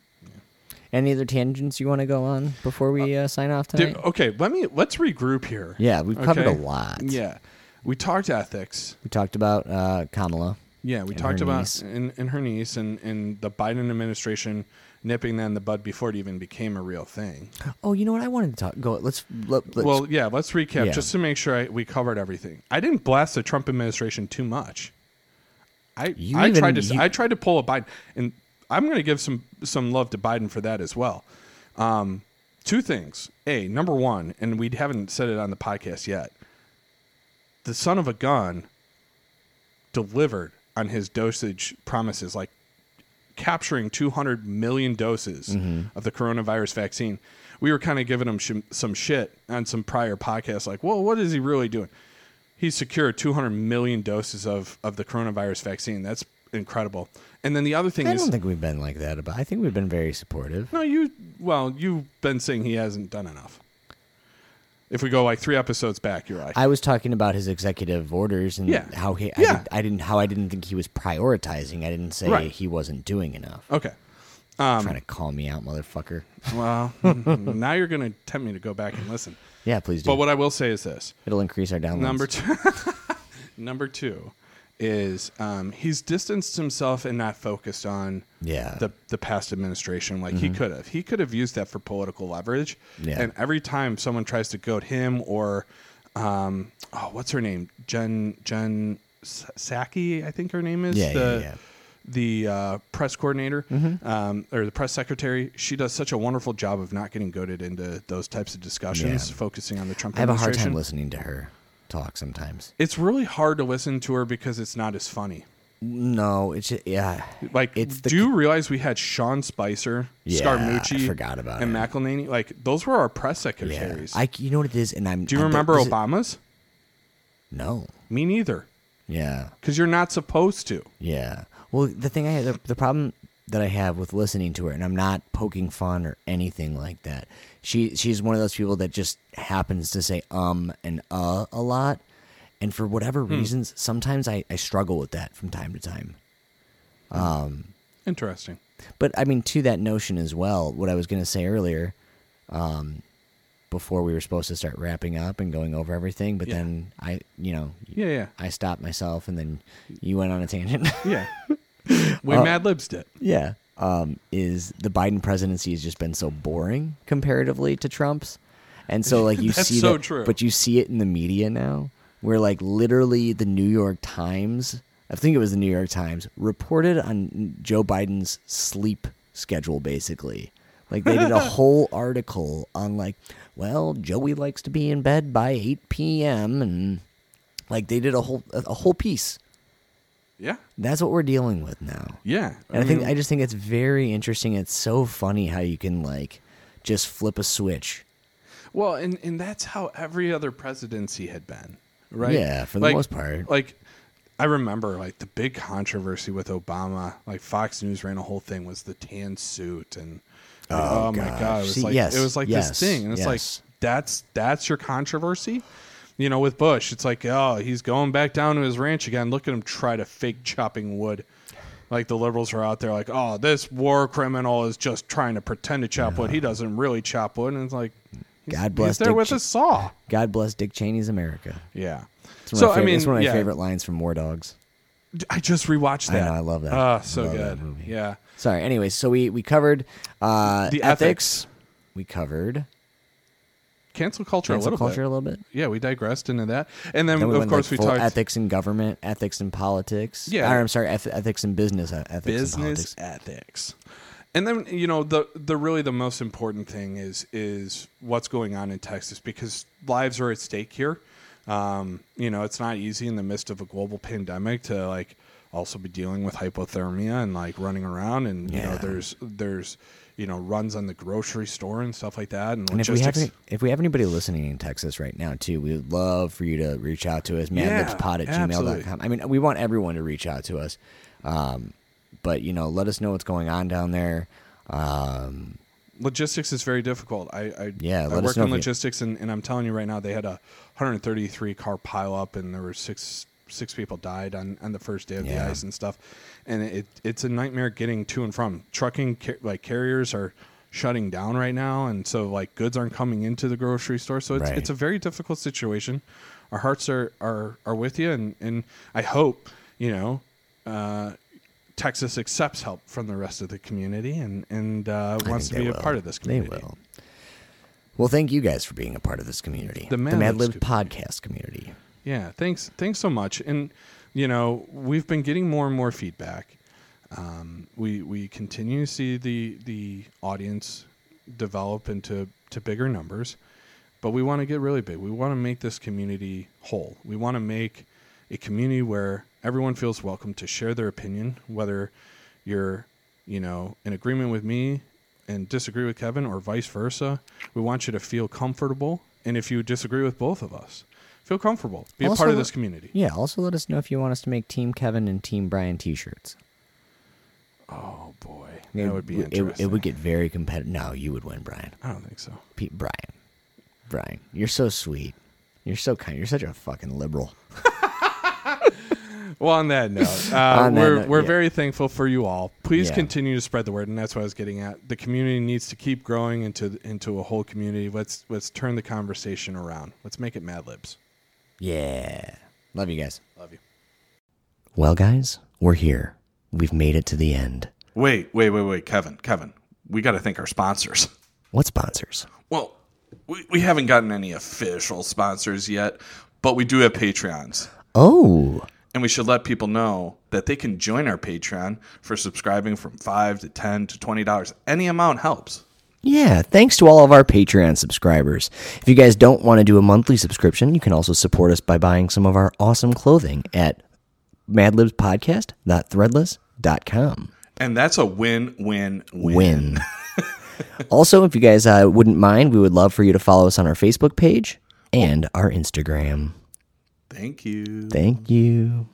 Any other tangents you want to go on before we uh, sign off tonight? Dude, okay, let me let's regroup here. Yeah, we've covered Okay? a lot. Yeah, we talked ethics. We talked about uh, Kamala. Yeah, we talked about and, and her niece and, and the Biden administration nipping that in the bud before it even became a real thing. Oh, you know what? I wanted to talk. Go. Let's. Let, let's well, yeah, let's recap Yeah. just to make sure I, we covered everything. I didn't blast the Trump administration too much. I You I even- tried to you- I tried to pull a Biden, and I'm going to give some some love to Biden for that as well. Um, two things. A number one, and we haven't said it on the podcast yet. The son of a gun delivered on his dosage promises, like capturing 200 million doses mm-hmm. of the coronavirus vaccine. We were kind of giving him sh- some shit on some prior podcasts, like, well, what is he really doing? He secured 200 million doses of, of the coronavirus vaccine. That's incredible. And then the other thing I is, I don't think we've been like that about. I think we've been very supportive. no, you, well, you've been saying he hasn't done enough. If we go like three episodes back, you're like, I was talking about his executive orders and Yeah. how he. I, Yeah. did, I didn't. How I didn't think he was prioritizing. I didn't say Right. he wasn't doing enough. okay. trying um, to call me out, motherfucker. Well, now you're going to tempt me to go back and listen. Yeah, please do. But what I will say is this: It'll increase our downloads. number two, number two is um, he's distanced himself and not focused on Yeah. the the past administration like he could have. He could have used that for political leverage. Yeah. And every time someone tries to goad him or, um, oh, what's her name? Jen Jen S- Psaki, I think her name is. Yeah, yeah, the, yeah. The uh, press coordinator Mm-hmm. um, or the press secretary, she does such a wonderful job of not getting goaded into those types of discussions, Yeah. focusing on the Trump I have a hard time listening to her talk sometimes. It's really hard to listen to her because it's not as funny. No, it's just, yeah. Like, It's the- do you realize we had Sean Spicer, Yeah, Scaramucci, I forgot about and it. McEnany? Like, those were our press Yeah. secretaries. I. You know what it is, and I'm. do you I'm- remember Obama's? No. Me neither. Yeah. Because you're not supposed to. Yeah. Well, the thing I had, the, the problem that I have with listening to her, and I'm not poking fun or anything like that. She she's one of those people that just happens to say um and uh a lot, and for whatever Hmm. reasons, sometimes I, I struggle with that from time to time. Interesting. But I mean, to that notion as well, what I was going to say earlier, um, before we were supposed to start wrapping up and going over everything, but Yeah. then I, you know, Yeah, yeah. I stopped myself, and then you went on a tangent. Yeah. we Uh, Mad Libs it. Yeah. Um, is the Biden presidency has just been so boring comparatively to Trump's, and so like you see so that, true. but you see it in the media now, where like literally the New York Times, I think it was the New York Times, reported on Joe Biden's sleep schedule basically. Like they did a whole article on like, well, Joey likes to be in bed by eight p.m. and like they did a whole a whole piece. Yeah. That's what we're dealing with now. Yeah. And I, think mean, I just think it's very interesting. It's so funny how you can like just flip a switch. Well, and, and that's how every other presidency had been, right? Yeah, for the most part. Like, I remember like the big controversy with Obama. Like Fox News ran a whole thing was the tan suit and Oh, oh, my gosh. god, it was See, like yes, it was like yes, this thing, and it's yes. like that's that's your controversy. You know, with Bush, it's like oh he's going back down to his ranch again. Look at him try to fake chopping wood. Like the liberals are out there, like, oh, this war criminal is just trying to pretend to chop wood. He doesn't really chop wood, and it's like, he's, God bless he's there Dick with Che- a saw. God bless Dick Cheney's America. Yeah. It's one So of my I mean, it's one of my yeah, favorite lines from War Dogs. I just rewatched I that. know, I love that. Ah, so Love good. Yeah. Sorry. Anyways, so we we covered uh, The ethics. We covered Cancel culture cancel a little culture bit. a little bit. Yeah, we digressed into that, and then, Then we of went course like we talked ethics in government, ethics in politics. Yeah. Or, I'm sorry, eth- ethics in business, uh, ethics in business politics. ethics. And then you know the the really the most important thing is is what's going on in Texas because lives are at stake here. Um, you know, it's not easy in the midst of a global pandemic to like also be dealing with hypothermia and like running around and you know there's there's you know runs on the grocery store and stuff like that and, And if we have any, if we have anybody listening in Texas right now too, we would love for you to reach out to us, Yeah, madlibspod at gmail.com. I mean, we want everyone to reach out to us. Um, but you know, let us know what's going on down there. Um, logistics is very difficult. I, I Yeah, I work know in if you- logistics, and, and I'm telling you right now, they had a 133 car pile up, and there were six six people died on, on the first day of Yeah. the ice and stuff, and it it's a nightmare getting to and from. Trucking ca- like carriers are shutting down right now, and so like goods aren't coming into the grocery store, so it's Right. it's a very difficult situation. Our hearts are are, are with you, and and I hope you know. Uh, Texas accepts help from the rest of the community and and uh, wants to be a part of this community. They will. Well, thank you guys for being a part of this community, The the Mad Mad podcast community. Yeah, thanks thanks so much. And you know, we've been getting more and more feedback. Um, we we continue to see the the audience develop into to bigger numbers, but we want to get really big. We want to make this community whole. We want to make a community where everyone feels welcome to share their opinion, whether you're you know in agreement with me and disagree with Kevin or vice versa. We want you to feel comfortable, and if you disagree with both of us, feel comfortable. Be a part of this community. Yeah. Also, let us know if you want us to make Team Kevin and Team Brian T-shirts. Oh boy, It, that would be it- interesting. It, would get very competitive. No, you would win, Brian. I don't think so. Pete, Brian, Brian, you're so sweet. You're so kind. You're such a fucking liberal. Well, on that note, uh, On that we're note, we're yeah. very thankful for you all. Please Yeah. continue to spread the word, and that's what I was getting at. The community needs to keep growing into into a whole community. Let's let's turn the conversation around. Let's make it Mad Libs. Yeah. Love you guys. Love you. Well, guys, we're here. We've made it to the end. Wait, wait, wait, wait, Kevin, Kevin, we got to thank our sponsors. What sponsors? Well, we, we haven't gotten any official sponsors yet, but we do have Patreons. Oh, And we should let people know that they can join our Patreon for subscribing from five to ten to twenty dollars. Any amount helps. Yeah, thanks to all of our Patreon subscribers. If you guys don't want to do a monthly subscription, you can also support us by buying some of our awesome clothing at madlibspodcast.threadless.com. And that's a win win win. Win. also, if you guys uh, wouldn't mind, we would love for you to follow us on our Facebook page and our Instagram. Thank you. Thank you.